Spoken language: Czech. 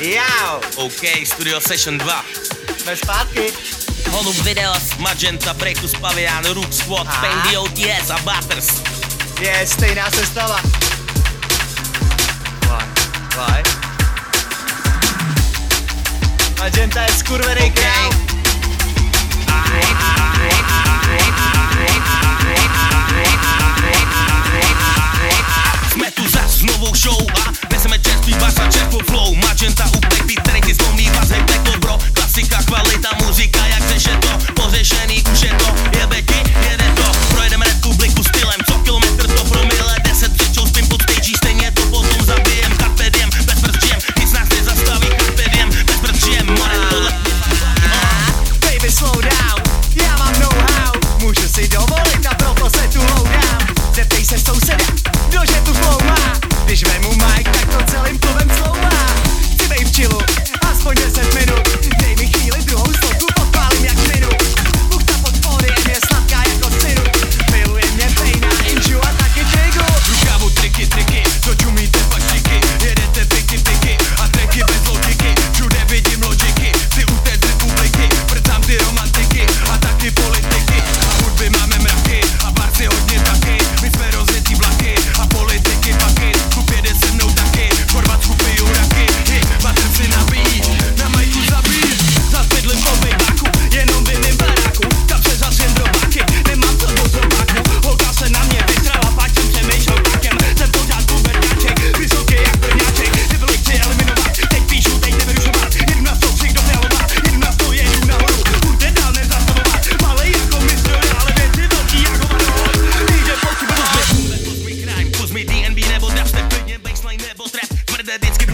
Jau. OK, Studio Session 2. Jsme zpátky. Holub Videlas, Magenta, Breakus, Pavian, Rook Squad, a? Pendy OTS a Butters. Je, yes, stejná se stala. Vaj, vaj. Magenta je skurvený král. okay. slow Já mám know-how, můžu si dovolit a proto se tu loudám. Zeptej se souseda, kdože tu flow má? Když vemu mic, celým klubem sloumá Chci bejt v čilu, aspoň 10 minut. Dej mi chvíli druhou slotu, podpálím jak it's good.